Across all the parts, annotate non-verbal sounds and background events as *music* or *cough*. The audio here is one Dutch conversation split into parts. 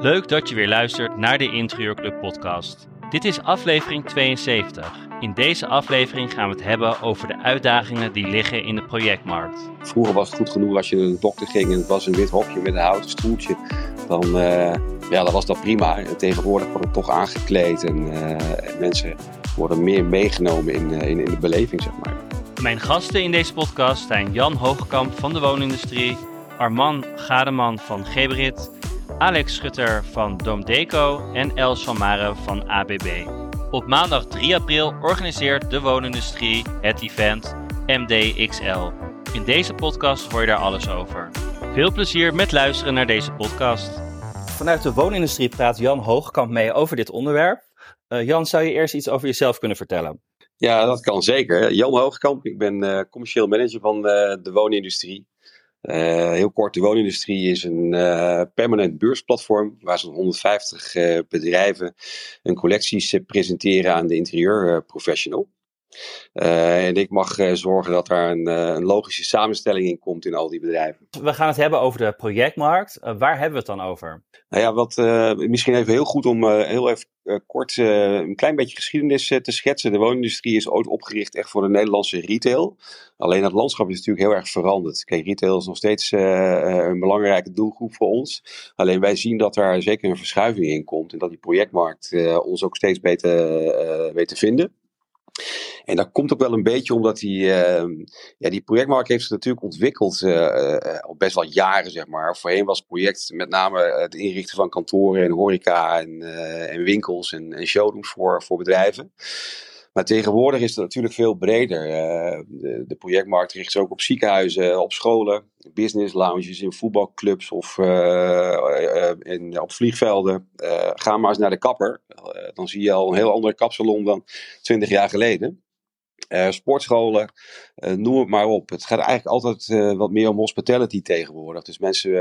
Leuk dat je weer luistert naar de Interieurclub podcast. Dit is aflevering 72. In deze aflevering gaan we het hebben over de uitdagingen die liggen in de projectmarkt. Vroeger was het goed genoeg als je naar de dokter ging en het was een wit hokje met een houten stoeltje. Dan, uh, ja, dan was dat prima. Tegenwoordig wordt het toch aangekleed en, en mensen worden meer meegenomen in, uh, in, in de beleving, zeg maar. Mijn gasten in deze podcast zijn Jan Hoogkamp van de woonindustrie, Arman Gademan van Geberit, Alex Schutter van Doomdeco en Els van Maren van ABB. Op maandag 3 april organiseert de woonindustrie het event MDXL. In deze podcast hoor je daar alles over. Veel plezier met luisteren naar deze podcast. Vanuit de woonindustrie praat Jan Hoogkamp mee over dit onderwerp. Uh, Jan, zou je eerst iets over jezelf kunnen vertellen? Ja, dat kan zeker. Jan Hoogkamp, ik ben uh, commercieel manager van de woonindustrie. Uh, heel kort, de woonindustrie is een uh, permanent beursplatform waar zo'n 150 uh, bedrijven hun collecties presenteren aan de interieurprofessional. En ik mag zorgen dat er een, een, logische samenstelling in komt in al die bedrijven. We gaan het hebben over de projectmarkt. waar hebben we het dan over? Nou ja, wat misschien even heel goed om heel even kort een klein beetje geschiedenis te schetsen. De woonindustrie is ooit opgericht echt voor de Nederlandse retail. Alleen het landschap is natuurlijk heel erg veranderd. Kijk, retail is nog steeds een belangrijke doelgroep voor ons. Alleen wij zien dat er zeker een verschuiving in komt. En dat die projectmarkt ons ook steeds beter weet te vinden. En dat komt ook wel een beetje omdat die, uh, ja, die projectmarkt heeft zich natuurlijk ontwikkeld uh, uh, al best wel jaren, zeg maar. Voorheen was het project met name het inrichten van kantoren en horeca en, en winkels en, en showrooms voor, voor bedrijven. Maar tegenwoordig is het natuurlijk veel breder. De, de, projectmarkt richt zich ook op ziekenhuizen, op scholen, business lounges, in voetbalclubs of uh, in, op vliegvelden. ga maar eens naar de kapper. dan zie je al een heel andere kapsalon dan 20 jaar geleden. Sportscholen, noem het maar op. Het gaat eigenlijk altijd wat meer om hospitality tegenwoordig. Dus mensen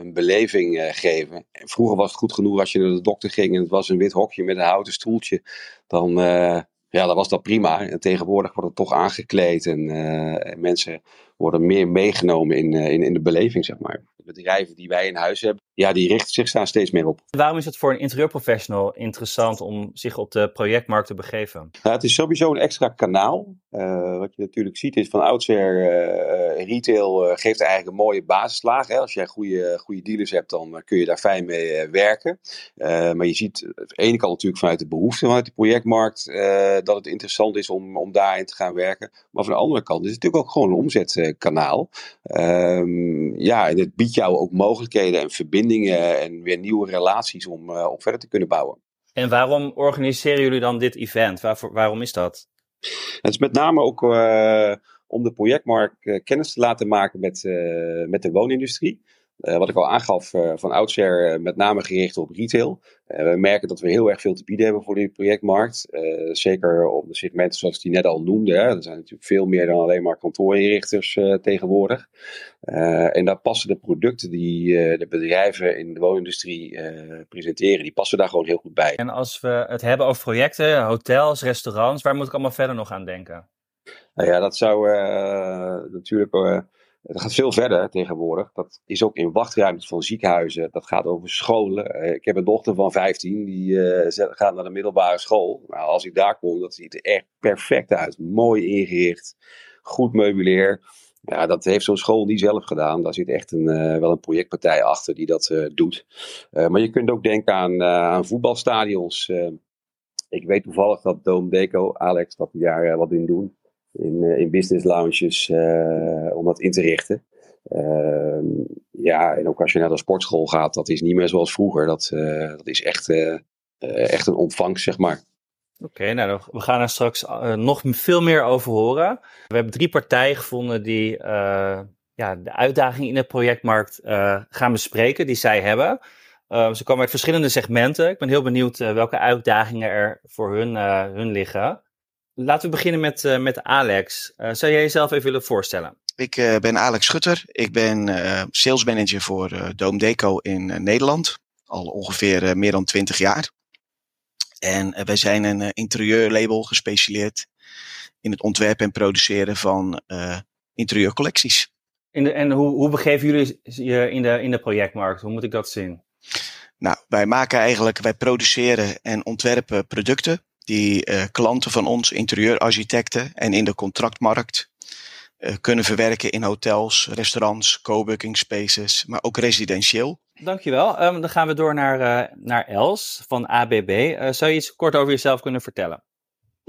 een beleving geven. En vroeger was het goed genoeg als je naar de dokter ging en het was een wit hokje met een houten stoeltje. Dan ja, dan was dat prima. En tegenwoordig wordt het toch aangekleed en, uh, en mensen worden meer meegenomen in, uh, in, in de beleving, zeg maar. De bedrijven die wij in huis hebben, ja, die richten zich daar steeds meer op. Waarom is het voor een interieurprofessional interessant om zich op de projectmarkt te begeven? Nou, het is sowieso een extra kanaal. Uh, wat je natuurlijk ziet is van oudsher, uh, retail uh, geeft eigenlijk een mooie basislaag. Hè? Als jij goede, goede dealers hebt, dan kun je daar fijn mee werken. maar je ziet aan de ene kant natuurlijk vanuit de behoefte vanuit de projectmarkt dat het interessant is om, om daarin te gaan werken. Maar van de andere kant is het natuurlijk ook gewoon een omzetkanaal. Um, ja, en het biedt jou ook mogelijkheden en verbindingen en weer nieuwe relaties om, om verder te kunnen bouwen. En waarom organiseren jullie dan dit event? Waarvoor, waarom is dat? Het is met name ook uh, om de projectmarkt uh, kennis te laten maken met, uh, met de woonindustrie. Wat ik al aangaf, van oudsher met name gericht op retail. we merken dat we heel erg veel te bieden hebben voor die projectmarkt. zeker op de segmenten zoals ik die net al noemde. Hè. Er zijn natuurlijk veel meer dan alleen maar kantoorinrichters tegenwoordig. en daar passen de producten die de bedrijven in de woonindustrie presenteren, die passen daar gewoon heel goed bij. En als we het hebben over projecten, hotels, restaurants, waar moet ik allemaal verder nog aan denken? Nou ja, dat zou natuurlijk het gaat veel verder tegenwoordig. Dat is ook in wachtruimtes van ziekenhuizen. Dat gaat over scholen. ik heb een dochter van 15, die uh, gaat naar de middelbare school. Nou, als ik daar kom, dat ziet er echt perfect uit. Mooi ingericht, goed meubileer. Ja, dat heeft zo'n school niet zelf gedaan. Daar zit echt een, uh, wel een projectpartij achter die dat doet. maar je kunt ook denken aan, voetbalstadions. ik weet toevallig dat Dome Deco, Alex, dat jaar wat in doen in, in business lounges uh, om dat in te richten. Uh, ja, en ook als je naar de sportschool gaat, dat is niet meer zoals vroeger. Dat, uh, dat is echt, echt een ontvangst, zeg maar. Oké, nou, we gaan er straks nog veel meer over horen. We hebben drie partijen gevonden die ja, de uitdaging in de projectmarkt gaan bespreken, die zij hebben. ze komen uit verschillende segmenten. Ik ben heel benieuwd welke uitdagingen er voor hun, hun liggen. Laten we beginnen met, uh, met Alex. Uh, zou jij jezelf even willen voorstellen? Ik uh, ben Alex Schutter. Ik ben sales manager voor Dome Deco in Nederland. Al ongeveer meer dan 20 jaar. En wij zijn een interieurlabel gespecialiseerd in het ontwerpen en produceren van interieurcollecties. In de, en hoe, hoe begeven jullie je in de, in de projectmarkt? Hoe moet ik dat zien? Nou, wij maken eigenlijk, wij produceren en ontwerpen producten die uh, klanten van ons, interieurarchitecten en in de contractmarkt uh, kunnen verwerken in hotels, restaurants, coworking spaces, maar ook residentieel. Dankjewel. Um, dan gaan we door naar, uh, naar Els van ABB. zou je iets kort over jezelf kunnen vertellen?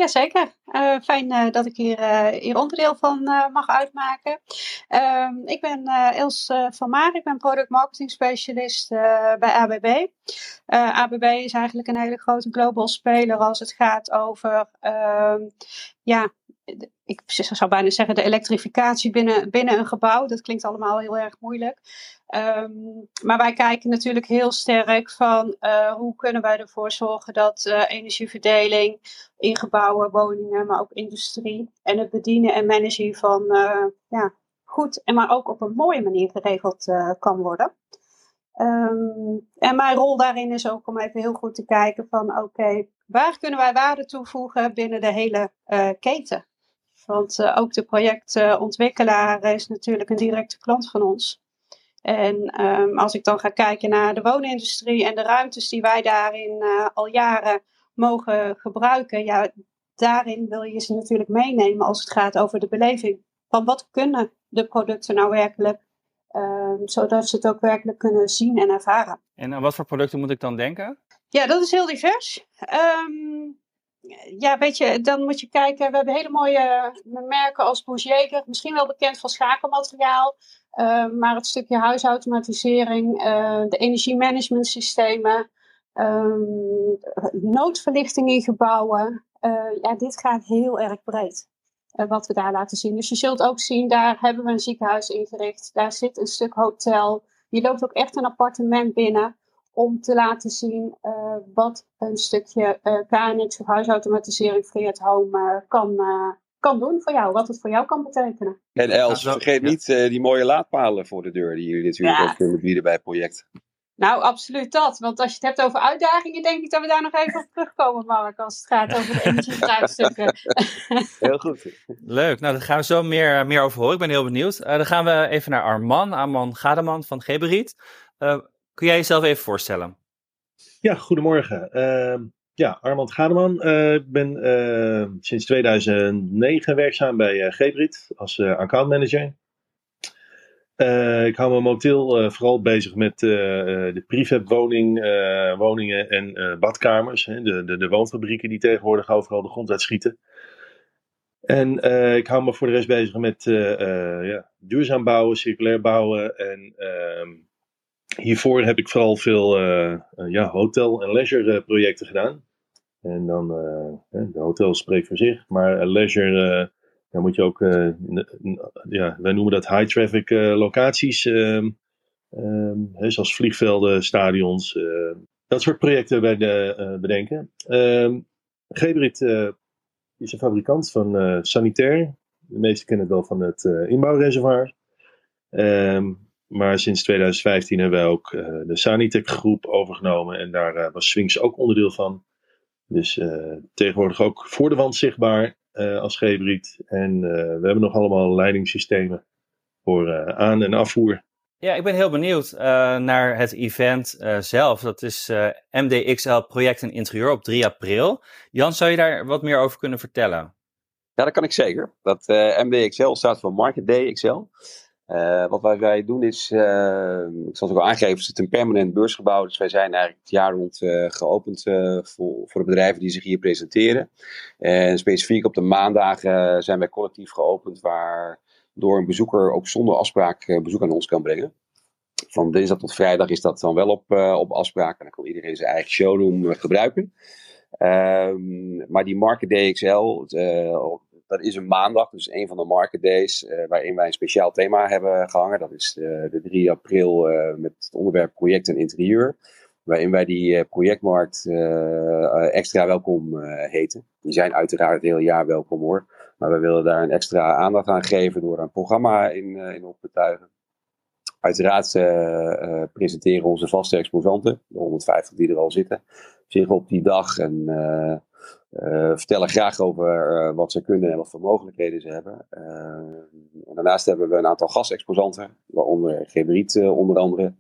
Jazeker. Uh, fijn uh, dat ik hier, uh, onderdeel van mag uitmaken. Ehm, ik ben Els van Maar, ik ben product marketing specialist bij ABB. ABB is eigenlijk een hele grote global speler als het gaat over ehm, ja, ik zou bijna zeggen de elektrificatie binnen, binnen een gebouw. Dat klinkt allemaal heel erg moeilijk. Um, maar wij kijken natuurlijk heel sterk van uh, hoe kunnen wij ervoor zorgen dat uh, energieverdeling in gebouwen, woningen, maar ook industrie en het bedienen en managen van uh, ja, goed en maar ook op een mooie manier geregeld kan worden. Um, en mijn rol daarin is ook om even heel goed te kijken van oké, waar kunnen wij waarde toevoegen binnen de hele keten? Want ook de projectontwikkelaar is natuurlijk een directe klant van ons. En um, als ik dan ga kijken naar de woonindustrie en de ruimtes die wij daarin uh, al jaren mogen gebruiken, ja, daarin wil je ze natuurlijk meenemen als het gaat over de beleving. Van wat kunnen de producten nou werkelijk, um, zodat ze het ook werkelijk kunnen zien en ervaren. En aan wat voor producten moet ik dan denken? Ja, dat is heel divers. Um, ja, weet je, dan moet je kijken. We hebben hele mooie merken als Bouger, misschien wel bekend van schakelmateriaal. Uh, maar het stukje huisautomatisering, uh, de energiemanagementsystemen, um, noodverlichting in gebouwen. Ja, dit gaat heel erg breed. wat we daar laten zien. Dus je zult ook zien, daar hebben we een ziekenhuis ingericht. Daar zit een stuk hotel. Je loopt ook echt een appartement binnen om te laten zien wat een stukje KNX of huisautomatisering free at home kan, kan doen voor jou, wat het voor jou kan betekenen. En Els, vergeet niet uh, die mooie laadpalen voor de deur die jullie natuurlijk ja. ook kunnen bieden bij het project. Nou, absoluut dat. Want als je het hebt over uitdagingen, denk ik dat we daar nog even op terugkomen, Mark, als het gaat over de energievraagstukken. *laughs* heel goed. Leuk. Nou, daar gaan we zo meer, meer over horen. Ik ben heel benieuwd. Uh, dan gaan we even naar Arman, Arman Gademan van Geberiet. Uh, kun jij jezelf even voorstellen? Ja, goedemorgen. Ehm, ja, Armand Gademan. Uh, ik ben uh, sinds 2009 werkzaam bij uh, Gebrit als accountmanager. ik hou me momenteel vooral bezig met de prefab woning, woningen en badkamers. Hè, de, de, de, woonfabrieken die tegenwoordig overal de grond uitschieten. En ik hou me voor de rest bezig met ja, duurzaam bouwen, circulair bouwen en ehm, hiervoor heb ik vooral veel uh, ja, hotel- en leisure projecten gedaan. En dan, de hotel spreekt voor zich. Maar leisure, dan moet je ook, ja, wij noemen dat high traffic locaties. Um, um, zoals vliegvelden, stadions. dat soort projecten bij de, bedenken. Um, Gebrit is een fabrikant van sanitair. De meesten kennen het wel van het inbouwreservoir. Um, maar sinds 2015 hebben wij ook uh, de Sanitec groep overgenomen. En daar uh, was Swings ook onderdeel van. Dus uh, tegenwoordig ook voor de wand zichtbaar als G-Briet. En we hebben nog allemaal leidingssystemen voor aan- en afvoer. Ja, ik ben heel benieuwd naar het event zelf. Dat is MDXL Project en Interieur op 3 april. Jan, zou je daar wat meer over kunnen vertellen? Ja, dat kan ik zeker. Dat MDXL staat voor Market Day XL. Uh, wat wij, wij, doen is, uh, ik zal het ook al aangeven, het is een permanent beursgebouw. Dus wij zijn eigenlijk het jaar rond uh, geopend voor, voor de bedrijven die zich hier presenteren. En specifiek op de maandagen zijn wij collectief geopend, waardoor een bezoeker ook zonder afspraak bezoek aan ons kan brengen. Van dinsdag tot vrijdag is dat dan wel op, op afspraak en dan kan iedereen zijn eigen showroom gebruiken. Um, maar die Market DXL, dat is een maandag, dus een van de market days, uh, waarin wij een speciaal thema hebben gehangen. Dat is uh, de 3 april uh, met het onderwerp project en interieur. Waarin wij die projectmarkt extra welkom heten. Die zijn uiteraard het hele jaar welkom hoor. Maar we willen daar een extra aandacht aan geven door een programma in, in op te tuigen. Uiteraard presenteren onze vaste exposanten, de 150 die er al zitten, zich op die dag. En vertellen graag over wat ze kunnen en wat voor mogelijkheden ze hebben. en daarnaast hebben we een aantal gastexposanten, waaronder Gebriet onder andere.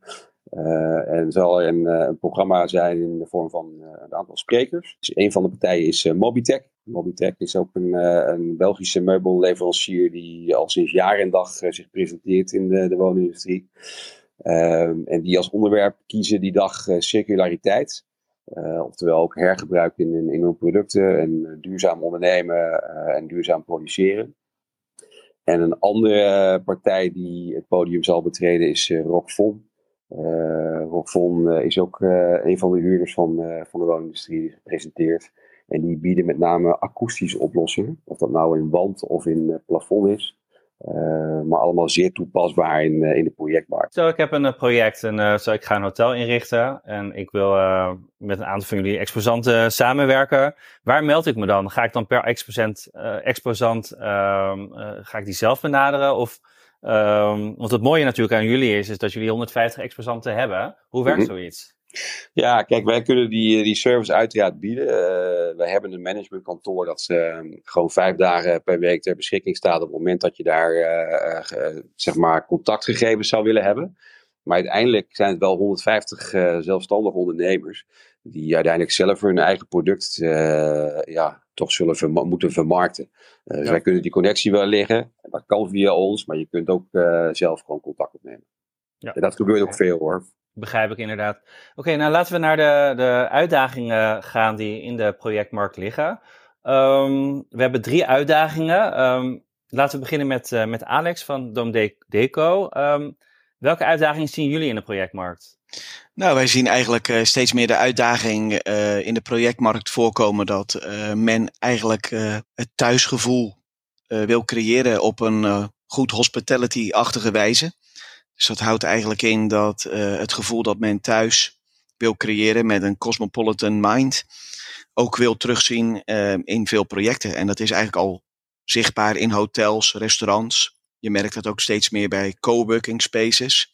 En zal er een, programma zijn in de vorm van een aantal sprekers. Dus een van de partijen is Mobitech. Mobitech is ook een, een, Belgische meubelleverancier die al sinds jaar en dag zich presenteert in de, de woonindustrie. Ehm, en die als onderwerp kiezen die dag circulariteit. Oftewel ook hergebruik in, in, hun producten en duurzaam ondernemen en duurzaam produceren. En een andere partij die het podium zal betreden is Rockfon. Rockfon is ook een van de huurders van, van de woonindustrie gepresenteerd. En die bieden met name akoestische oplossingen. Of dat nou in wand of in plafond is. Maar allemaal zeer toepasbaar in, in de projectmarkt. Stel, ik heb een project en zo, ik ga een hotel inrichten. En ik wil met een aantal van jullie exposanten samenwerken. Waar meld ik me dan? Ga ik dan per exposant, exposant ehm, ga ik die zelf benaderen? Of Um, want het mooie natuurlijk aan jullie is, is dat jullie 150 exposanten hebben. Hoe werkt mhm. zoiets? Ja, kijk, wij kunnen die, die service uiteraard bieden. Uh, wij hebben een managementkantoor dat uh, gewoon vijf dagen per week ter beschikking staat op het moment dat je daar uh, zeg maar contactgegevens zou willen hebben. Maar uiteindelijk zijn het wel 150 zelfstandige ondernemers die uiteindelijk zelf hun eigen product ja, toch zullen moeten vermarkten. Dus wij kunnen die connectie wel leggen. Dat kan via ons, maar je kunt ook zelf gewoon contact opnemen. Ja. En dat gebeurt ook veel hoor. Begrijp ik inderdaad. Oké, nou laten we naar de, de uitdagingen gaan die in de projectmarkt liggen. Um, we hebben drie uitdagingen. Um, laten we beginnen met, uh, met Alex van Dom Deco. Um, welke uitdagingen zien jullie in de projectmarkt? Nou, wij zien eigenlijk uh, steeds meer de uitdaging uh, in de projectmarkt voorkomen dat men eigenlijk het thuisgevoel wil creëren op een goed hospitality-achtige wijze. Dus dat houdt eigenlijk in dat het gevoel dat men thuis wil creëren met een cosmopolitan mind ook wil terugzien in veel projecten. En dat is eigenlijk al zichtbaar in hotels, restaurants. Je merkt dat ook steeds meer bij coworking spaces.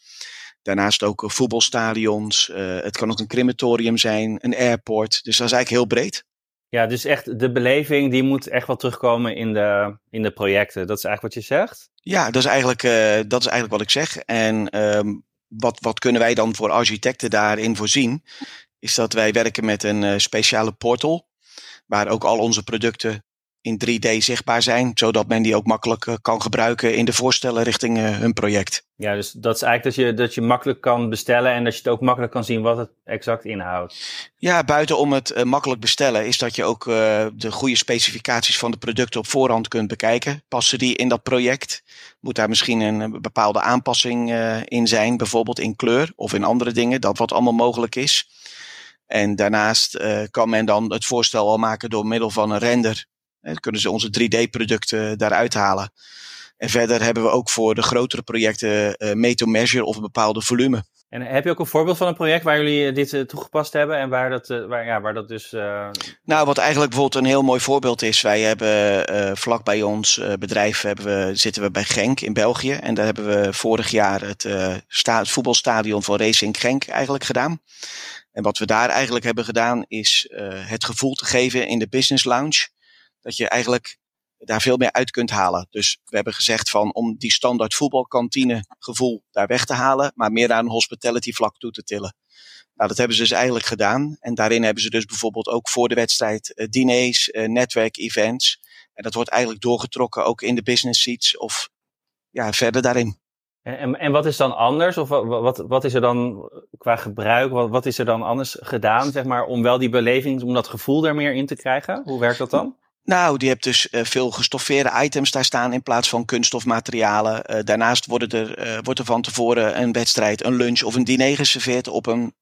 Daarnaast ook eh, voetbalstadions. Het kan ook een crematorium zijn, een airport. Dus dat is eigenlijk heel breed. Ja, dus echt de beleving die moet echt wel terugkomen in de, in de projecten. Dat is eigenlijk wat je zegt? Ja, dat is eigenlijk, uh, dat is eigenlijk wat ik zeg. En um, wat, wat kunnen wij dan voor architecten daarin voorzien? Is dat wij werken met een uh, speciale portal. Waar ook al onze producten in 3D zichtbaar zijn, zodat men die ook makkelijk eh, kan gebruiken in de voorstellen richting uh, hun project. Ja, dus dat is eigenlijk dat je, dat je makkelijk kan bestellen en dat je het ook makkelijk kan zien wat het exact inhoudt. Ja, buiten om het uh, makkelijk bestellen is dat je ook de goede specificaties van de producten op voorhand kunt bekijken. Passen die in dat project? Moet daar misschien een bepaalde aanpassing in zijn, bijvoorbeeld in kleur of in andere dingen, dat wat allemaal mogelijk is. En daarnaast kan men dan het voorstel al maken door middel van een render dan kunnen ze onze 3D-producten daaruit halen. En verder hebben we ook voor de grotere projecten uh, made-to-measure of een bepaalde volume. En heb je ook een voorbeeld van een project waar jullie eh, dit uh, toegepast hebben en waar dat, uh, waar, ja, waar dat dus. Nou, wat eigenlijk bijvoorbeeld een heel mooi voorbeeld is. Wij hebben vlak bij ons bedrijf hebben we, zitten we bij Genk in België. En daar hebben we vorig jaar het, het voetbalstadion van Racing Genk eigenlijk gedaan. En wat we daar eigenlijk hebben gedaan is het gevoel te geven in de business lounge dat je eigenlijk daar veel meer uit kunt halen. Dus we hebben gezegd van om die standaard voetbalkantine gevoel daar weg te halen, maar meer naar een hospitality vlak toe te tillen. Nou, dat hebben ze dus eigenlijk gedaan. En daarin hebben ze dus bijvoorbeeld ook voor de wedstrijd uh, diners, uh, netwerk-events. En dat wordt eigenlijk doorgetrokken ook in de business seats of ja, verder daarin. En, en wat is dan anders? Of wat, wat, wat is er dan qua gebruik? Wat, wat is er dan anders gedaan, zeg maar, om wel die beleving, om dat gevoel er meer in te krijgen? Hoe werkt dat dan? Nou, die hebt dus uh, veel gestoffeerde items daar staan in plaats van kunststofmaterialen. Uh, daarnaast worden er, uh, wordt er van tevoren een wedstrijd, een lunch of een diner geserveerd op een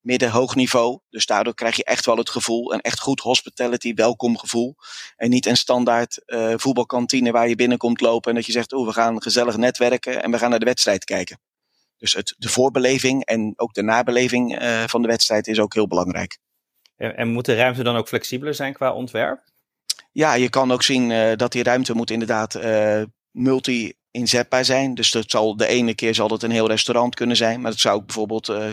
midden-hoog niveau. Dus daardoor krijg je echt wel het gevoel, een echt goed hospitality, welkom gevoel. En niet een standaard voetbalkantine waar je binnenkomt lopen en dat je zegt, oh, we gaan gezellig netwerken en we gaan naar de wedstrijd kijken. Dus het, de voorbeleving en ook de nabeleving van de wedstrijd is ook heel belangrijk. En, en moet de ruimte dan ook flexibeler zijn qua ontwerp? Ja, je kan ook zien uh, dat die ruimte moet inderdaad uh, multi inzetbaar zijn. Dus dat zal, de ene keer zal het een heel restaurant kunnen zijn, maar het zou ook bijvoorbeeld uh,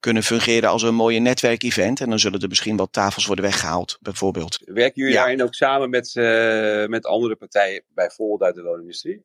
kunnen fungeren als een mooie netwerkevent. En dan zullen er misschien wel tafels worden weggehaald, bijvoorbeeld. Werken jullie ja. daarin ook samen met, uh, met andere partijen, bijvoorbeeld uit de woonindustrie?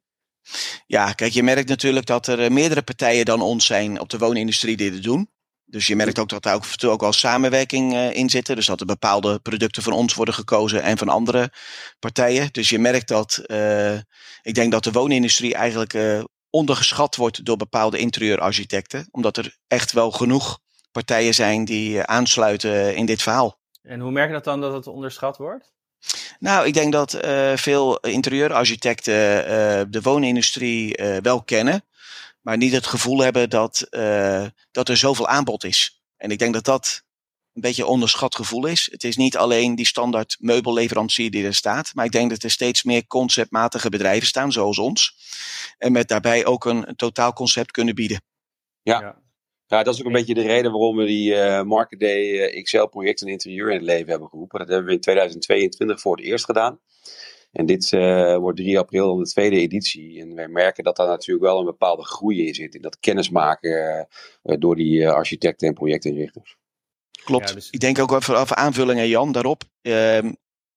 Ja, kijk, je merkt natuurlijk dat er meerdere partijen dan ons zijn op de woonindustrie die dit doen. Dus je merkt ook dat daar ook, ook wel samenwerking uh, in zit. Dus dat er bepaalde producten van ons worden gekozen en van andere partijen. Dus je merkt dat, uh, ik denk dat de woonindustrie eigenlijk uh, ondergeschat wordt door bepaalde interieurarchitecten. Omdat er echt wel genoeg partijen zijn die aansluiten in dit verhaal. En hoe merk je dat dan dat het onderschat wordt? Nou, ik denk dat veel interieurarchitecten de woonindustrie wel kennen maar niet het gevoel hebben dat, uh, dat er zoveel aanbod is. En ik denk dat dat een beetje een onderschat gevoel is. Het is niet alleen die standaard meubelleverancier die er staat, maar ik denk dat er steeds meer conceptmatige bedrijven staan, zoals ons. En met daarbij ook een, een totaal concept kunnen bieden. Ja. ja. Ja, dat is ook een beetje de reden waarom we die uh, Market Day uh, XL project en interieur in het leven hebben geroepen. Dat hebben we in 2022 voor het eerst gedaan. En dit uh, wordt 3 april de tweede editie. En wij merken dat daar natuurlijk wel een bepaalde groei in zit. In dat kennismaken uh, door die uh, architecten en projectinrichters. Klopt. Ja, dus... Ik denk ook even over aanvullingen, Jan, daarop. Ehm,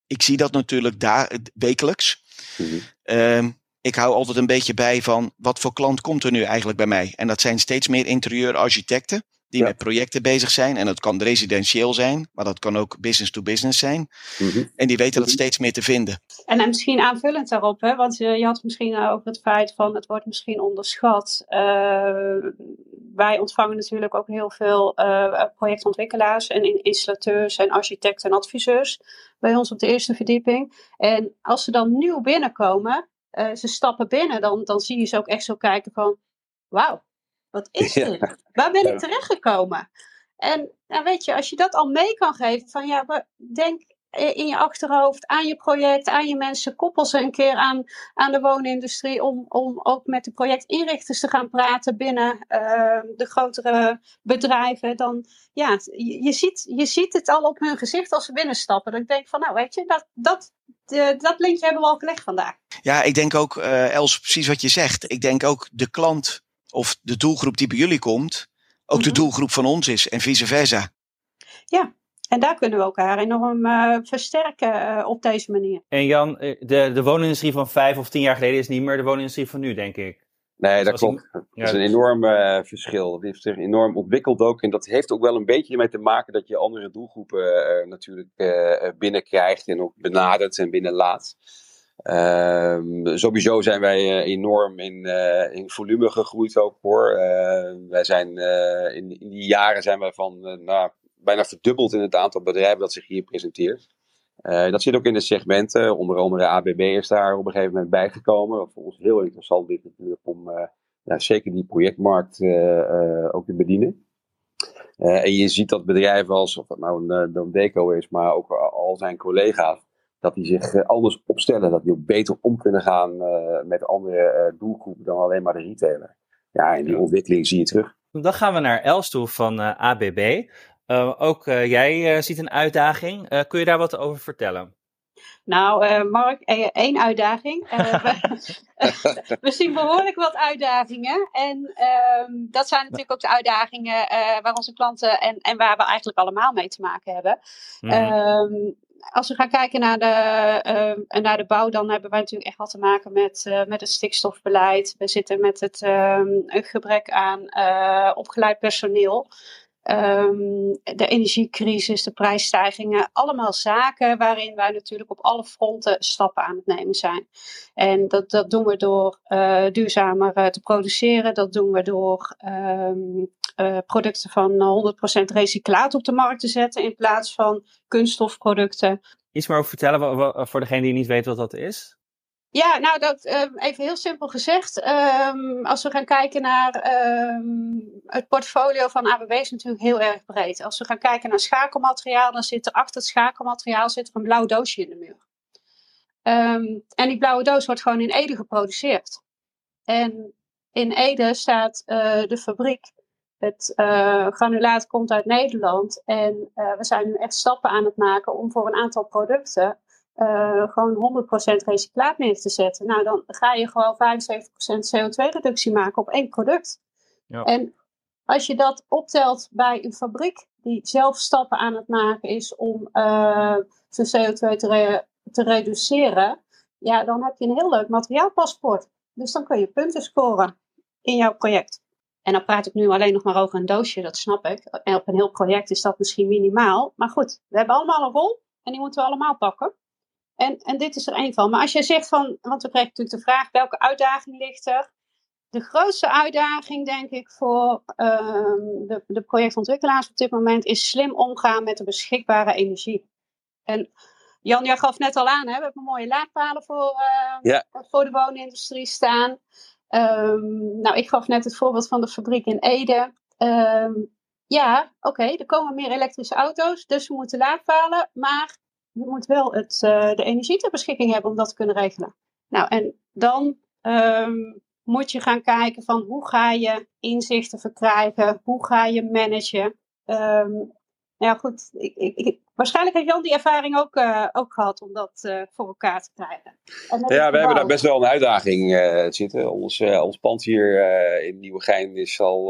ik zie dat natuurlijk daar wekelijks. Mm -hmm. ik hou altijd een beetje bij van wat voor klant komt er nu eigenlijk bij mij. En dat zijn steeds meer interieurarchitecten die ja. met projecten bezig zijn. En dat kan residentieel zijn, maar dat kan ook business to business zijn. Mm -hmm. En die weten dat steeds meer te vinden. En, en misschien aanvullend daarop, hè, want je, je had misschien ook het feit van het wordt misschien onderschat. Uh, wij ontvangen natuurlijk ook heel veel uh, projectontwikkelaars en installateurs en architecten en adviseurs bij ons op de eerste verdieping. En als ze dan nieuw binnenkomen, uh, ze stappen binnen, dan, dan zie je ze ook echt zo kijken van, wauw, wat *laughs* is ja. dit? Waar ben ik terechtgekomen? En nou weet je, als je dat al mee kan geven, van ja, denk in je achterhoofd aan je project, aan je mensen, koppel ze een keer aan, aan de woonindustrie om, om ook met de projectinrichters te gaan praten binnen uh, de grotere bedrijven. Dan, ja, je, je, ziet, je ziet het al op hun gezicht als ze binnenstappen. Dan denk ik van, nou weet je, dat, dat, de, dat linkje hebben we al gelegd vandaag. Ja, ik denk ook, uh, Els, precies wat je zegt. Ik denk ook de klant of de doelgroep die bij jullie komt, ook mm -hmm. de doelgroep van ons is en vice versa. Ja, en daar kunnen we elkaar enorm uh, versterken uh, op deze manier. En Jan, de, de woonindustrie van vijf of tien jaar geleden is niet meer de woonindustrie van nu, denk ik. Nee, dat klopt. Dat ja, is een enorm uh, verschil. Dat heeft zich enorm ontwikkeld ook. En dat heeft ook wel een beetje mee te maken dat je andere doelgroepen natuurlijk binnenkrijgt en ook benadert en binnenlaat. Uh, sowieso zijn wij uh, enorm in, uh, in volume gegroeid ook hoor. wij zijn in, in, die jaren zijn wij van nou, bijna verdubbeld in het aantal bedrijven dat zich hier presenteert. dat zit ook in de segmenten. Onder andere ABB is daar op een gegeven moment bijgekomen. Wat voor ons heel interessant is natuurlijk om zeker die projectmarkt ook te bedienen. en je ziet dat bedrijven als, of dat nou een, een Deco is, maar ook al zijn collega's dat die zich uh, anders opstellen, dat die ook beter om kunnen gaan uh, met andere uh, doelgroepen dan alleen maar de retailer. Ja, en die ontwikkeling zie je terug. Dan gaan we naar Els toe van ABB. ook jij ziet een uitdaging. kun je daar wat over vertellen? Nou, Mark, één uitdaging. *laughs* we, *laughs* we, zien behoorlijk wat uitdagingen. En ehm, dat zijn natuurlijk ook de uitdagingen waar onze klanten en, en waar we eigenlijk allemaal mee te maken hebben. Mm als we gaan kijken naar de, uh, naar de bouw, dan hebben wij natuurlijk echt wat te maken met, uh, met het stikstofbeleid. We zitten met het gebrek aan opgeleid personeel. Um, de energiecrisis, de prijsstijgingen, allemaal zaken waarin wij natuurlijk op alle fronten stappen aan het nemen zijn. En dat, dat doen we door uh, duurzamer uh, te produceren, dat doen we door um, uh, producten van 100% recyclaat op de markt te zetten in plaats van kunststofproducten. Iets meer over vertellen voor degene die niet weet wat dat is? Ja, nou, dat, um, even heel simpel gezegd. Um, als we gaan kijken naar um, het portfolio van ABB is natuurlijk heel erg breed. Als we gaan kijken naar schakelmateriaal, dan zit er achter het schakelmateriaal zit er een blauw doosje in de muur. en die blauwe doos wordt gewoon in Ede geproduceerd. En in Ede staat uh, de fabriek. Het uh, granulaat komt uit Nederland. En we zijn echt stappen aan het maken om voor een aantal producten uh, gewoon 100% recyclaat neer te zetten. Nou, dan ga je gewoon 75% CO2-reductie maken op één product. Ja. En als je dat optelt bij een fabriek die zelf stappen aan het maken is om uh, zijn CO2 te, te reduceren, ja, dan heb je een heel leuk materiaalpaspoort. Dus dan kun je punten scoren in jouw project. En dan praat ik nu alleen nog maar over een doosje, dat snap ik. En op een heel project is dat misschien minimaal. Maar goed, we hebben allemaal een rol en die moeten we allemaal pakken. En, en dit is er één van. Maar als je zegt van, want we krijgen natuurlijk de vraag, welke uitdaging ligt er? De grootste uitdaging, denk ik, voor ehm, de, de projectontwikkelaars op dit moment is slim omgaan met de beschikbare energie. En Jan, jij gaf net al aan, hè? we hebben mooie laadpalen voor, uh, voor de woonindustrie staan. Um, nou, ik gaf net het voorbeeld van de fabriek in Ede. Um, ja, oké, er komen meer elektrische auto's, dus we moeten laadpalen. Maar je moet wel het, uh, de energie ter beschikking hebben om dat te kunnen regelen. Nou, en dan um, moet je gaan kijken van hoe ga je inzichten verkrijgen, hoe ga je managen. Um, nou ja, goed. Ik, ik, waarschijnlijk heeft Jan die ervaring ook, uh, ook gehad om dat uh, voor elkaar te krijgen. Ja, we hebben daar best wel een uitdaging uh, zitten. Ons, ons pand hier in Nieuwegein is al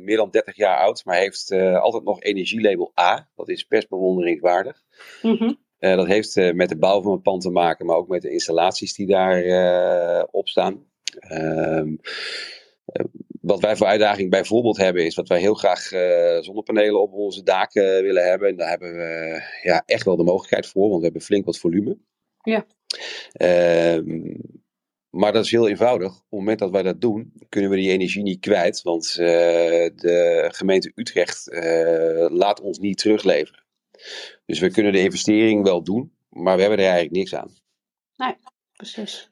meer dan 30 jaar oud, maar heeft altijd nog energielabel A. Dat is best bewonderingswaardig. Mm -hmm. Dat heeft met de bouw van het pand te maken, maar ook met de installaties die daar op staan. Ehm, wat wij voor uitdaging bijvoorbeeld hebben, is dat wij heel graag uh, zonnepanelen op onze daken willen hebben. En daar hebben we ja, echt wel de mogelijkheid voor, want we hebben flink wat volume. Ja. Uh, maar dat is heel eenvoudig. Op het moment dat wij dat doen, kunnen we die energie niet kwijt. Want uh, de gemeente Utrecht uh, laat ons niet terugleveren. Dus we kunnen de investering wel doen, maar we hebben er eigenlijk niks aan. Nee, precies.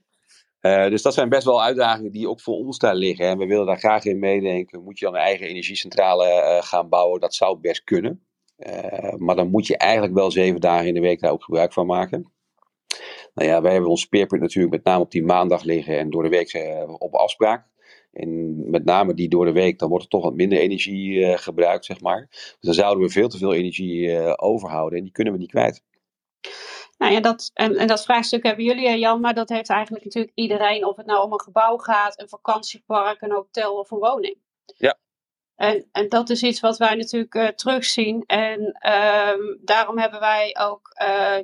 Uh, dus dat zijn best wel uitdagingen die ook voor ons daar liggen. En we willen daar graag in meedenken. Moet je dan een eigen energiecentrale uh, gaan bouwen? Dat zou best kunnen. Uh, maar dan moet je eigenlijk wel zeven dagen in de week daar ook gebruik van maken. Nou ja, wij hebben ons speerpunt natuurlijk met name op die maandag liggen en door de week op afspraak. En met name die door de week, dan wordt er toch wat minder energie gebruikt, zeg maar. Dus dan zouden we veel te veel energie overhouden en die kunnen we niet kwijt. Nou ja, dat, en, en dat vraagstuk hebben jullie, Jan, maar dat heeft eigenlijk natuurlijk iedereen, of het nou om een gebouw gaat, een vakantiepark, een hotel of een woning. Ja. En, en dat is iets wat wij natuurlijk uh, terugzien. En um, daarom hebben wij ook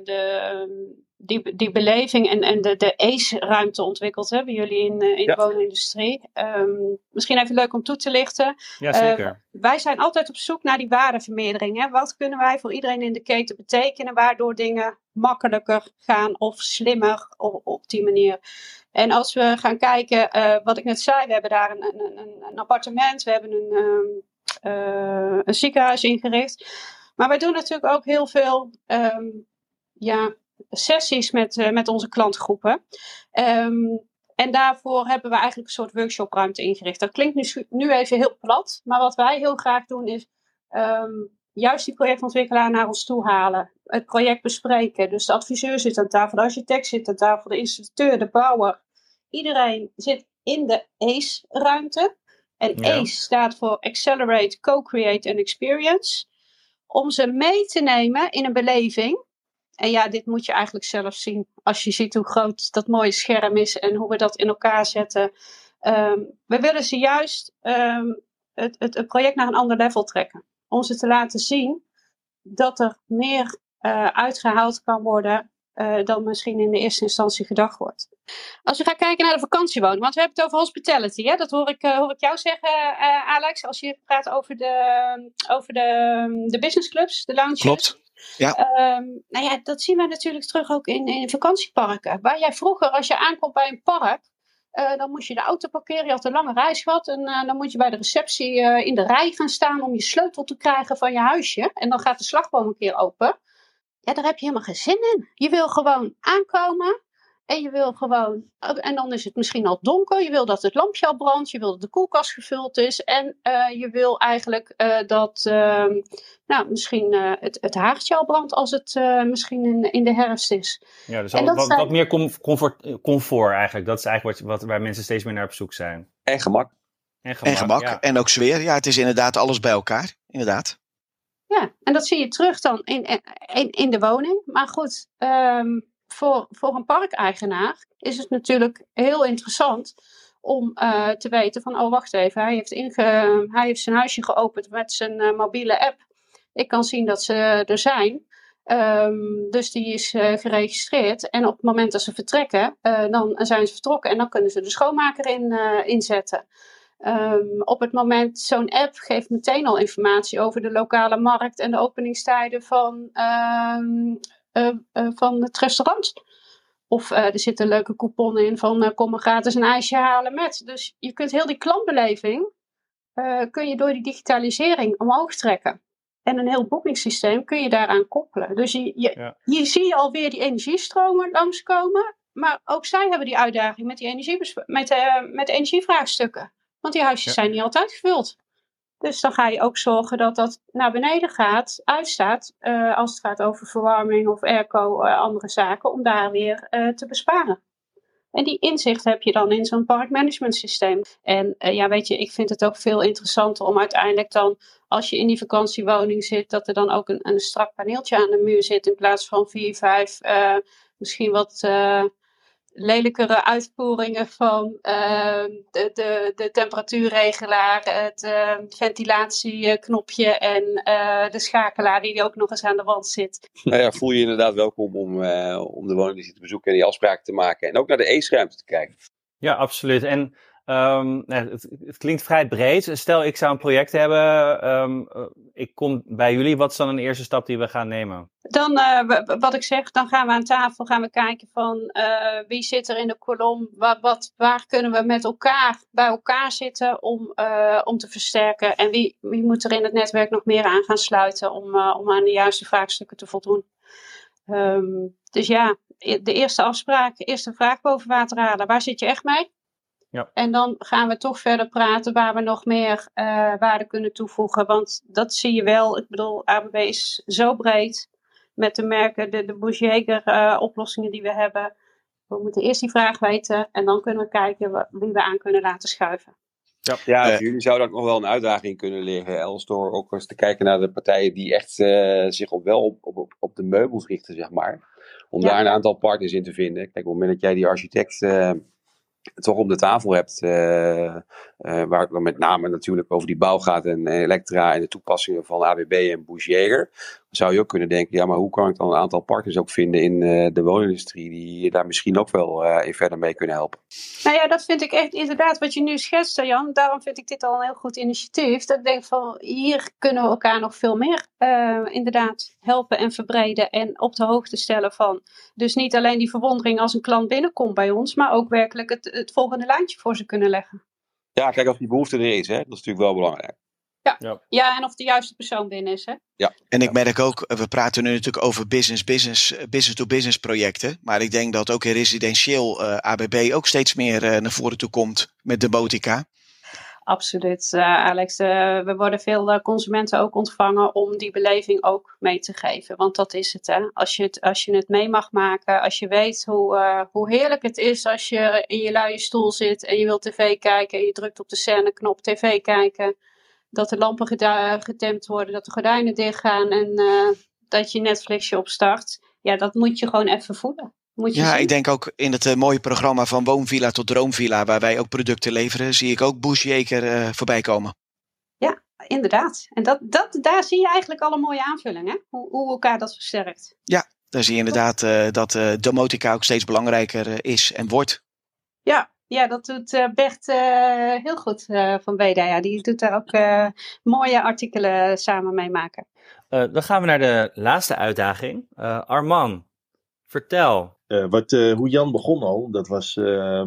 de, die, die beleving en, en de, de ACE-ruimte ontwikkeld hebben jullie in, uh, in ja. de woonindustrie. Um, misschien even leuk om toe te lichten. Ja, zeker. Uh, wij zijn altijd op zoek naar die waardevermeerdering. Hè? Wat kunnen wij voor iedereen in de keten betekenen, waardoor dingen makkelijker gaan of slimmer op, op die manier. En als we gaan kijken, uh, wat ik net zei, we hebben daar een, een, een, appartement, we hebben een, um, een ziekenhuis ingericht. Maar wij doen natuurlijk ook heel veel um, ja, sessies met, uh, met onze klantgroepen. Um, en daarvoor hebben we eigenlijk een soort workshopruimte ingericht. Dat klinkt nu, nu even heel plat, maar wat wij heel graag doen is um, juist die projectontwikkelaar naar ons toe halen. Het project bespreken. Dus de adviseur zit aan tafel, de architect zit aan tafel, de installateur, de bouwer. Iedereen zit in de ACE-ruimte. En ja. ACE staat voor Accelerate, Co-Create and Experience. Om ze mee te nemen in een beleving en ja, dit moet je eigenlijk zelf zien. Als je ziet hoe groot dat mooie scherm is en hoe we dat in elkaar zetten. Um, we willen ze juist um, het, het, project naar een ander level trekken. Om ze te laten zien dat er meer uh, uitgehaald kan worden uh, dan misschien in de eerste instantie gedacht wordt. Als we gaan kijken naar de vakantiewoning, want we hebben het over hospitality. Hè? Dat hoor ik, uh, hoor ik jou zeggen, Alex, als je praat over de, over de, de businessclubs, de lounges. Klopt. Ja. Um, nou ja, dat zien we natuurlijk terug ook in, in vakantieparken. Waar jij vroeger, als je aankomt bij een park, uh, dan moest je de auto parkeren. Je had een lange reis gehad. En uh, dan moet je bij de receptie uh, in de rij gaan staan om je sleutel te krijgen van je huisje. En dan gaat de slagboom een keer open. Ja, daar heb je helemaal geen zin in. Je wil gewoon aankomen. En je wil gewoon, en dan is het misschien al donker. Je wil dat het lampje al brandt. Je wil dat de koelkast gevuld is. En uh, je wil eigenlijk uh, dat, uh, nou, misschien het, het haartje al brandt als het misschien in, in de herfst is. Ja, dus al, wat, zijn... wat, meer comfort, comfort eigenlijk. Dat is eigenlijk wat, wat, waar mensen steeds meer naar op zoek zijn. En gemak. En gemak, en, gemak. Ja. en ook sfeer. Ja, het is inderdaad alles bij elkaar. Inderdaad. Ja, en dat zie je terug dan in, in, in de woning. Maar goed, um, voor, voor een parkeigenaar is het natuurlijk heel interessant om uh, te weten van, oh wacht even, hij heeft, hij heeft zijn huisje geopend met zijn uh, mobiele app. Ik kan zien dat ze er zijn. Um, dus die is uh, geregistreerd. En op het moment dat ze vertrekken, dan zijn ze vertrokken en dan kunnen ze de schoonmaker in, inzetten. Um, op het moment, zo'n app geeft meteen al informatie over de lokale markt en de openingstijden van, um, van het restaurant. Of uh, er zitten leuke couponnen in van kom maar gratis een ijsje halen met. Dus je kunt heel die klantbeleving kun je door die digitalisering omhoog trekken. En een heel boekingssysteem kun je daaraan koppelen. Dus je, je, ja. je zie alweer die energiestromen langskomen. Maar ook zij hebben die uitdaging met, die energie, met, met energievraagstukken. Want die huisjes ja. zijn niet altijd gevuld. Dus dan ga je ook zorgen dat dat naar beneden gaat, uitstaat, uh, als het gaat over verwarming of airco, uh, andere zaken, om daar weer uh, te besparen. En die inzicht heb je dan in zo'n parkmanagement systeem. En ja, weet je, ik vind het ook veel interessanter om uiteindelijk dan, als je in die vakantiewoning zit, dat er dan ook een, een strak paneeltje aan de muur zit in plaats van vier, vijf, misschien wat lelijkere uitvoeringen van uh, de, de, de temperatuurregelaar, het uh, ventilatieknopje en uh, de schakelaar die ook nog eens aan de wand zit. Nou ja, voel je, je inderdaad welkom om, eh, om de woning te bezoeken en die afspraken te maken. En ook naar de ACE-ruimte te kijken. Ja, absoluut. En Um, het, het, klinkt vrij breed. Stel, ik zou een project hebben. Um, ik kom bij jullie. Wat is dan een eerste stap die we gaan nemen? Dan, uh, wat ik zeg, dan gaan we aan tafel gaan we kijken van uh, wie zit er in de kolom. Wat, waar kunnen we met elkaar bij elkaar zitten om, om te versterken. En wie, wie moet er in het netwerk nog meer aan gaan sluiten om, om aan de juiste vraagstukken te voldoen. Um, dus ja, de eerste afspraak, eerste vraag boven water halen. Waar zit je echt mee? Ja. En dan gaan we toch verder praten waar we nog meer uh, waarde kunnen toevoegen. Want dat zie je wel. Ik bedoel, ABB is zo breed met de merken, de, de Boucheger uh, oplossingen die we hebben. We moeten eerst die vraag weten en dan kunnen we kijken wie we aan kunnen laten schuiven. Ja, ja voor jullie zou dat nog wel een uitdaging kunnen liggen, Els, door ook eens te kijken naar de partijen die echt uh, zich op wel op, op, op de meubels richten, zeg maar. Om ja. daar een aantal partners in te vinden. Kijk, op het moment dat jij die architect toch op de tafel hebt, uh, uh, waar het met name natuurlijk over die bouw gaat en Elektra en de toepassingen van ABB en Bouchier, zou je ook kunnen denken, ja, maar hoe kan ik dan een aantal partners ook vinden in uh, de woonindustrie die daar misschien ook wel in verder mee kunnen helpen? Nou ja, dat vind ik echt inderdaad wat je nu schetst, Jan. Daarom vind ik dit al een heel goed initiatief. Dat ik denk van, hier kunnen we elkaar nog veel meer inderdaad helpen en verbreden en op de hoogte stellen van. Dus niet alleen die verwondering als een klant binnenkomt bij ons, maar ook werkelijk het, het volgende lijntje voor ze kunnen leggen. Ja, kijk, als die behoefte er is, hè, dat is natuurlijk wel belangrijk. Ja. ja. Ja. en of de juiste persoon binnen is. Hè? Ja. En ik merk ook, we praten nu natuurlijk over business-business, business-to-business projecten. Maar ik denk dat ook in residentieel uh, ABB ook steeds meer uh, naar voren toe komt met de botica. Absoluut, uh, Alex. Uh, we worden veel uh, consumenten ook ontvangen om die beleving ook mee te geven. Want dat is het, hè. Als je het, als je het mee mag maken, als je weet hoe, hoe heerlijk het is als je in je luie stoel zit en je wilt tv kijken en je drukt op de scène-knop tv kijken. Dat de lampen gedempt worden, dat de gordijnen dichtgaan en dat je Netflixje opstart. Ja, dat moet je gewoon even voelen ja, ik denk ook in het uh, mooie programma van Woonvilla tot Droomvilla, waar wij ook producten leveren, zie ik ook Bushjaker uh, voorbij komen. Ja, inderdaad. En dat, dat, daar zie je eigenlijk al een mooie aanvulling, hè? Hoe, hoe elkaar dat versterkt. Ja, daar zie je inderdaad dat domotica ook steeds belangrijker is en wordt. Ja, ja, dat doet uh, Bert uh, heel goed uh, van Beda. Ja. Die doet daar ook mooie artikelen samen mee maken. dan gaan we naar de laatste uitdaging. Arman, vertel. Uh, wat, uh, hoe Jan begon al, dat was. Uh,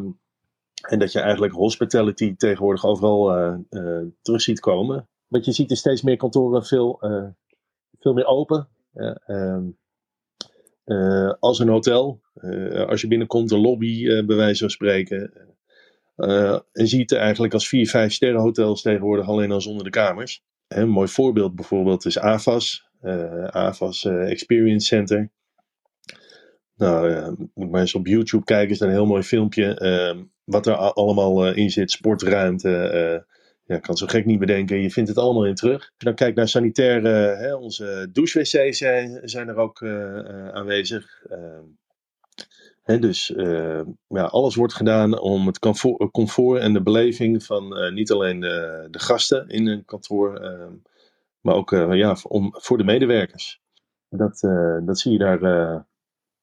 en dat je eigenlijk hospitality tegenwoordig overal uh, terug ziet komen. Want je ziet er steeds meer kantoren veel, veel meer open. Ehm, als een hotel. Als je binnenkomt, de lobby, bij wijze van spreken. en ziet eigenlijk als vier, vijf sterren hotels tegenwoordig alleen al zonder de kamers. een mooi voorbeeld bijvoorbeeld is AVAS. AVAS Experience Center. Nou, moet maar eens op YouTube kijken, is een heel mooi filmpje. Uh, wat er allemaal in zit, sportruimte. Ja, kan zo gek niet bedenken. Je vindt het allemaal in terug. Als je dan kijkt naar sanitaire, hè, onze douche-wc's zijn, zijn er ook aanwezig. Ehm, dus uh, ja, alles wordt gedaan om het comfort, en de beleving van uh, niet alleen de, de, gasten in een kantoor, uh, maar ook ja, om, voor de medewerkers. Dat, dat zie je daar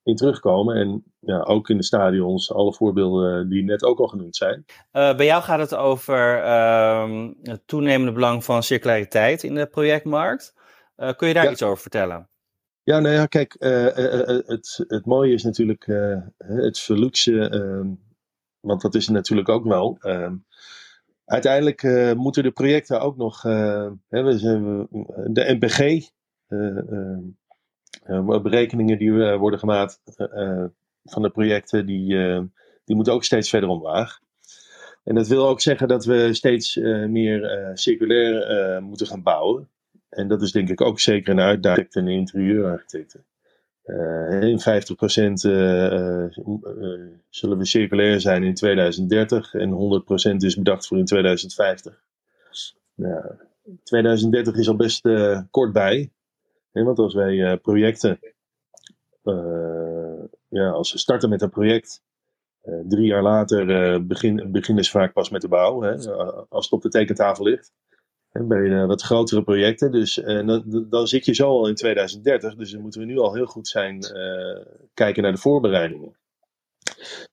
in terugkomen. En ja, ook in de stadions, alle voorbeelden die net ook al genoemd zijn. bij jou gaat het over ehm, het toenemende belang van circulariteit in de projectmarkt. kun je daar iets over vertellen? Ja, nou ja, kijk, uh, uh, het, het mooie is natuurlijk het verluxe, ehm, want dat is het natuurlijk ook wel. Ehm, uiteindelijk moeten de projecten ook nog, hè, we zijn, de NPG, ehm, berekeningen die worden gemaakt van de projecten, die, die moeten ook steeds verder omlaag. En dat wil ook zeggen dat we steeds meer circulair moeten gaan bouwen. En dat is denk ik ook zeker een uitdaging in interieurarchitecten. Uh, in 50% uh, uh, zullen we circulair zijn in 2030 en 100% is bedacht voor in 2050. Nou, 2030 is al best kort bij. Hè, want als wij projecten, ja, als we starten met een project, drie jaar later begin, beginnen ze vaak pas met de bouw, hè, als het op de tekentafel ligt bij uh, wat grotere projecten. Dus uh, dan, dan, zit je zo al in 2030. Dus dan moeten we nu al heel goed zijn uh, kijken naar de voorbereidingen.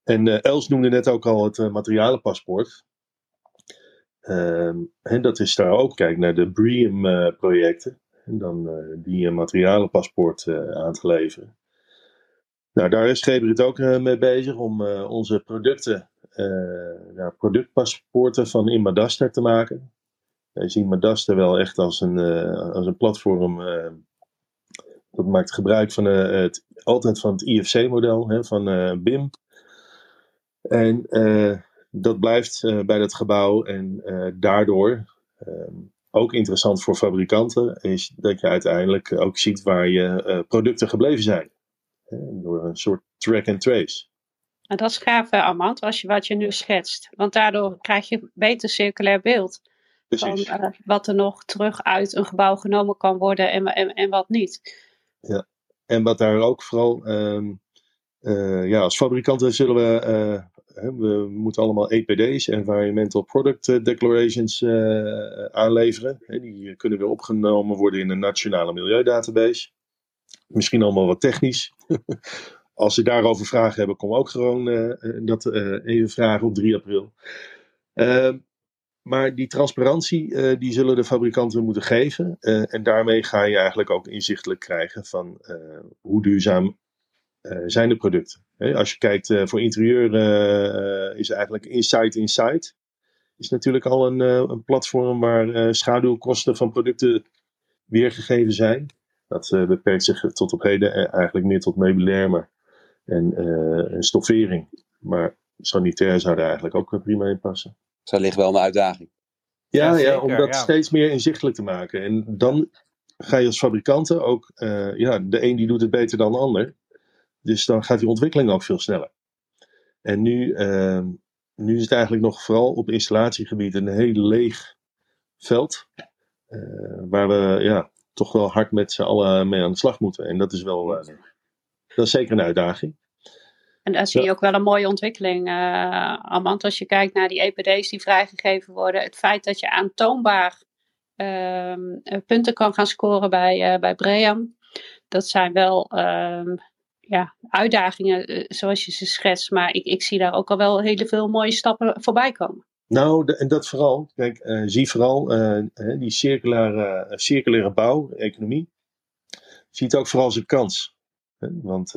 En Els noemde net ook al het materialenpaspoort. Ehm, en dat is daar ook, kijk naar de BREEAM-projecten. En dan die een materialenpaspoort aan te leveren. Nou, daar is Geberit ook mee bezig om onze producten, productpaspoorten van Imadaster te maken. Wij zien Madaster wel echt als een, uh, als een platform. Uh, dat maakt gebruik van uh, het, altijd van het IFC-model van BIM. En dat blijft bij dat gebouw. En daardoor, ehm, ook interessant voor fabrikanten, is dat je uiteindelijk ook ziet waar je producten gebleven zijn. door een soort track and trace. En dat is gaaf, Amand, als je, wat je nu schetst. Want daardoor krijg je beter circulair beeld. Van, uh, wat er nog terug uit een gebouw genomen kan worden en, en, en wat niet. Ja, en wat daar ook vooral, um, uh, ja, als fabrikanten zullen we, uh, we moeten allemaal EPD's, Environmental Product Declarations, aanleveren. die kunnen weer opgenomen worden in een nationale milieudatabase. Misschien allemaal wat technisch. *laughs* als ze daarover vragen hebben, kom ook gewoon dat even vragen op 3 april. Maar die transparantie, uh, die zullen de fabrikanten moeten geven. Uh, en daarmee ga je eigenlijk ook inzichtelijk krijgen van uh, hoe duurzaam zijn de producten. Als je kijkt voor interieur, is eigenlijk Insight Insight. Is natuurlijk al een, een platform waar schaduwkosten van producten weergegeven zijn. Dat beperkt zich tot op heden eigenlijk meer tot meubilair maar, en, en stoffering. Maar sanitair zou daar eigenlijk ook prima in passen. Dus daar ligt wel een uitdaging. Ja, ja, om dat steeds meer inzichtelijk te maken. En dan ga je als fabrikanten ook, uh, ja, de een die doet het beter dan de ander. Dus dan gaat die ontwikkeling ook veel sneller. En nu, uh, nu is het eigenlijk nog vooral op installatiegebied een heel leeg veld. Uh, waar we ja, toch wel hard met z'n allen mee aan de slag moeten. En dat is wel, dat is zeker een uitdaging. En daar zie je ook wel een mooie ontwikkeling, uh, Amand. Als je kijkt naar die EPD's die vrijgegeven worden. Het feit dat je aantoonbaar uh, punten kan gaan scoren bij, uh, bij Bream. Dat zijn wel uh, ja, uitdagingen zoals je ze schetst. Maar ik, ik zie daar ook al wel hele veel mooie stappen voorbij komen. Nou, de, en dat vooral. Kijk, zie vooral die circulaire, circulaire bouw, economie. Ziet ook vooral zijn kans. Want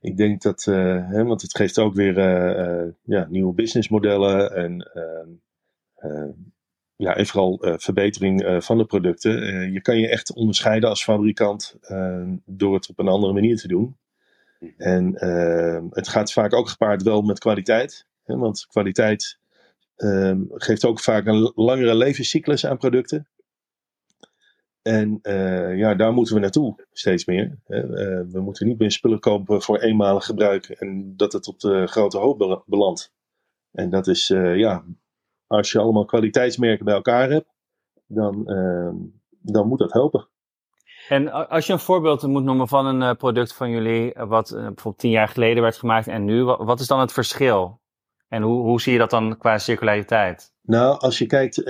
ik denk dat, uh, hè, want het geeft ook weer uh, uh, ja, nieuwe businessmodellen en, ehm, ja, en vooral verbetering van de producten. je kan je echt onderscheiden als fabrikant ehm, door het op een andere manier te doen. En ehm, het gaat vaak ook gepaard wel met kwaliteit, hè, want kwaliteit geeft ook vaak een langere levenscyclus aan producten. En uh, ja, daar moeten we naartoe steeds meer. Uh, we moeten niet meer spullen kopen voor eenmalig gebruik en dat het op de grote hoop belandt. En dat is, uh, ja, als je allemaal kwaliteitsmerken bij elkaar hebt, dan, ehm, dan moet dat helpen. En als je een voorbeeld moet noemen van een product van jullie, wat bijvoorbeeld tien jaar geleden werd gemaakt en nu, wat is dan het verschil? En hoe, hoe zie je dat dan qua circulariteit? Nou, als je kijkt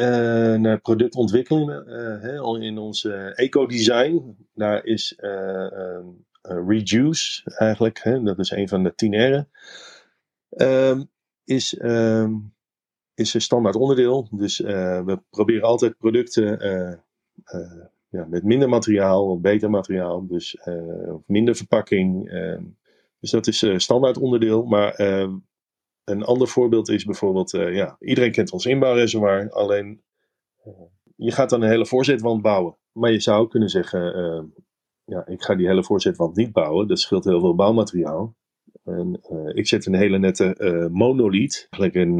naar productontwikkelingen uh, in ons eco-design, daar is ehm, reduce eigenlijk, hè, dat is een van de tien R'en, ehm, is, ehm, is een standaard onderdeel. Dus we proberen altijd producten ja, met minder materiaal, beter materiaal, dus minder verpakking. dus dat is standaard onderdeel, maar een ander voorbeeld is bijvoorbeeld, uh, ja, iedereen kent ons inbouwreservoir, alleen uh, je gaat dan een hele voorzetwand bouwen. Maar je zou kunnen zeggen, uh, ja, ik ga die hele voorzetwand niet bouwen, dat scheelt heel veel bouwmateriaal. En ik zet een hele nette monoliet, eigenlijk een,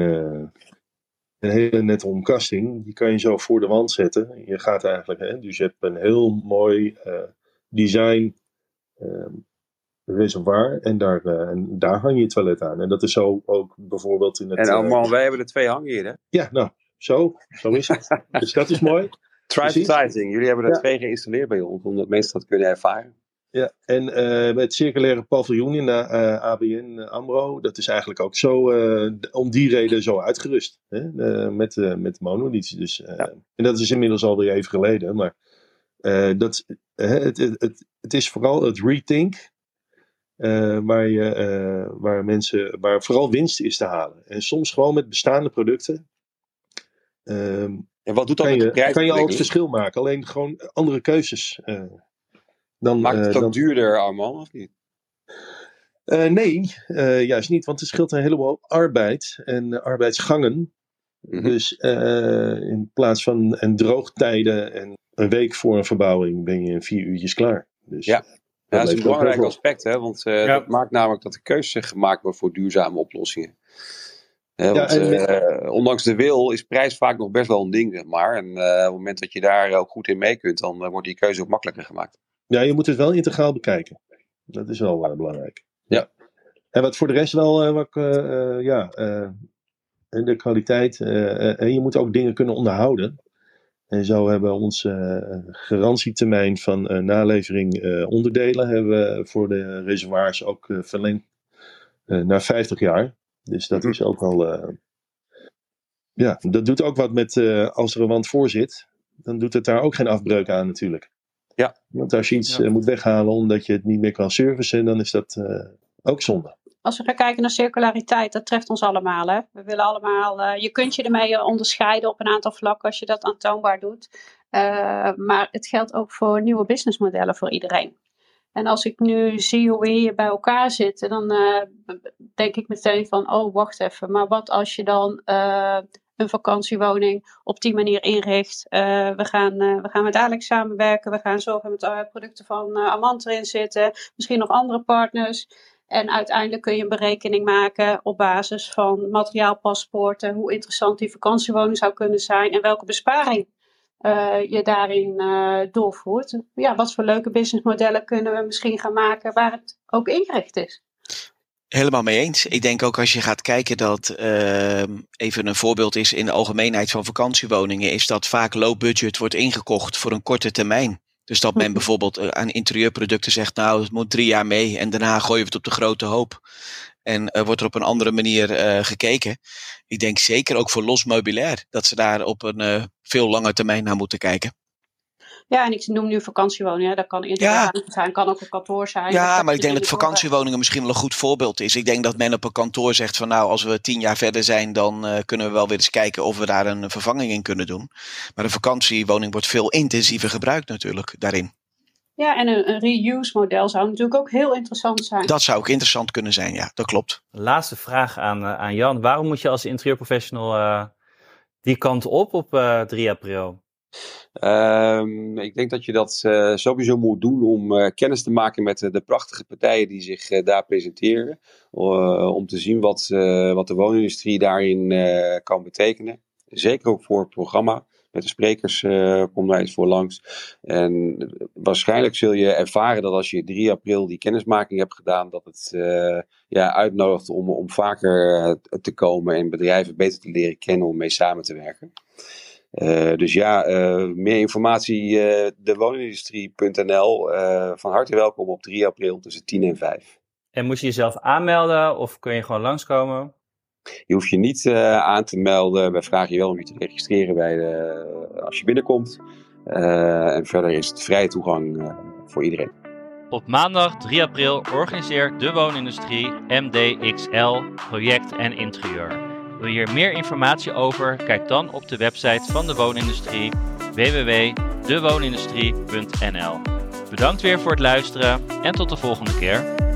een hele nette omkasting, die kan je zo voor de wand zetten. Je gaat eigenlijk, hè, dus je hebt een heel mooi design reservoir en daar, uh, en daar hang je toilet aan. En dat is zo ook bijvoorbeeld in het... En oh man, wij hebben er twee hangen hier hè? Ja, nou, zo, zo is het. *laughs* dus dat is mooi. Trisiding, jullie hebben er twee geïnstalleerd bij ons, omdat mensen dat kunnen ervaren. Ja, en uh, het circulaire paviljoen in de uh, ABN AMRO, dat is eigenlijk ook zo, om die reden zo uitgerust. Hè? met, met monolities. Dus, ja. En dat is inmiddels alweer even geleden. Maar dat, het, het, het, het, is vooral het rethink uh, waar, je, uh, waar, mensen, waar vooral winst is te halen. En soms gewoon met bestaande producten. Uh, en wat doet dat kan met je, kan je al het verschil maken. Alleen gewoon andere keuzes. Uh, dan, Maakt het dan, duurder, Arman, of niet? nee, juist niet. Want het scheelt een heleboel arbeid en arbeidsgangen. Mm -hmm. Dus in plaats van en droogtijden en een week voor een verbouwing ben je in vier uurtjes klaar. Dus, ja. Ja, dat is een belangrijk aspect, hè? want uh, ja. dat maakt namelijk dat de keuze gemaakt wordt voor duurzame oplossingen. want, ja, en, uh, ondanks de wil is prijs vaak nog best wel een ding, maar. En uh, op het moment dat je daar ook goed in mee kunt, dan wordt die keuze ook makkelijker gemaakt. Ja, je moet het wel integraal bekijken. Dat is wel belangrijk. Ja. En wat voor de rest wel, wat, ja, de kwaliteit. en je moet ook dingen kunnen onderhouden. En zo hebben we onze uh, garantietermijn van uh, nalevering uh, onderdelen hebben we voor de reservoirs ook verlengd naar 50 jaar. Dus dat is ook wel. ja, dat doet ook wat met als er een wand voor zit. Dan doet het daar ook geen afbreuk aan natuurlijk. Ja. Want als je iets ja. moet weghalen omdat je het niet meer kan servicen, dan is dat ook zonde als we gaan kijken naar circulariteit, dat treft ons allemaal. Hè? We willen allemaal, uh, je kunt je ermee onderscheiden op een aantal vlakken als je dat aantoonbaar doet. Uh, maar het geldt ook voor nieuwe businessmodellen voor iedereen. En als ik nu zie hoe we hier bij elkaar zitten, dan denk ik meteen van, oh wacht even, maar wat als je dan een vakantiewoning op die manier inricht. we, gaan, we gaan met Alex samenwerken. We gaan zorgen met producten van Amant erin zitten. Misschien nog andere partners. En uiteindelijk kun je een berekening maken op basis van materiaalpaspoorten, hoe interessant die vakantiewoning zou kunnen zijn en welke besparing uh, je daarin uh, doorvoert. Ja, wat voor leuke businessmodellen kunnen we misschien gaan maken waar het ook ingericht is. Helemaal mee eens. Ik denk ook als je gaat kijken dat uh, even een voorbeeld is in de algemeenheid van vakantiewoningen, is dat vaak low budget wordt ingekocht voor een korte termijn. Dus dat men bijvoorbeeld eh, aan interieurproducten zegt, nou, het moet drie jaar mee en daarna gooien we het op de grote hoop. En uh, wordt er op een andere manier uh, gekeken. Ik denk zeker ook voor los meubilair, dat ze daar op een uh, veel langer termijn naar moeten kijken. Ja, en ik noem nu vakantiewoningen. Dat kan inderdaad ja. zijn, kan ook een kantoor zijn. Ja, maar ik denk dat vakantiewoningen misschien wel een goed voorbeeld is. Ik denk dat men op een kantoor zegt van nou, als we tien jaar verder zijn, dan uh, kunnen we wel weer eens kijken of we daar een vervanging in kunnen doen. Maar een vakantiewoning wordt veel intensiever gebruikt natuurlijk daarin. Ja, en een, een reuse model zou natuurlijk ook heel interessant zijn. Dat zou ook interessant kunnen zijn, ja, dat klopt. Laatste vraag aan, uh, aan Jan. Waarom moet je als interieurprofessional uh, die kant op op 3 april? Um, ik denk dat je dat uh, sowieso moet doen om uh, kennis te maken met uh, de prachtige partijen die zich daar presenteren. om te zien wat, wat de woonindustrie daarin kan betekenen. Zeker ook voor het programma. Met de sprekers kom daar eens voor langs. En waarschijnlijk zul je ervaren dat als je 3 april die kennismaking hebt gedaan, dat het ja, uitnodigt om, om vaker te komen en bedrijven beter te leren kennen om mee samen te werken. Dus ja, meer informatie, dewoningindustrie.nl. van harte welkom op 3 april tussen 10 en 5. En moet je jezelf aanmelden of kun je gewoon langskomen? Je hoeft je niet aan te melden. Wij vragen je wel om je te registreren bij de, als je binnenkomt. en verder is het vrije toegang voor iedereen. Op maandag 3 april organiseert de woonindustrie MDXL project en interieur. Wil je hier meer informatie over? Kijk dan op de website van de woonindustrie www.dewonindustrie.nl. Bedankt weer voor het luisteren en tot de volgende keer.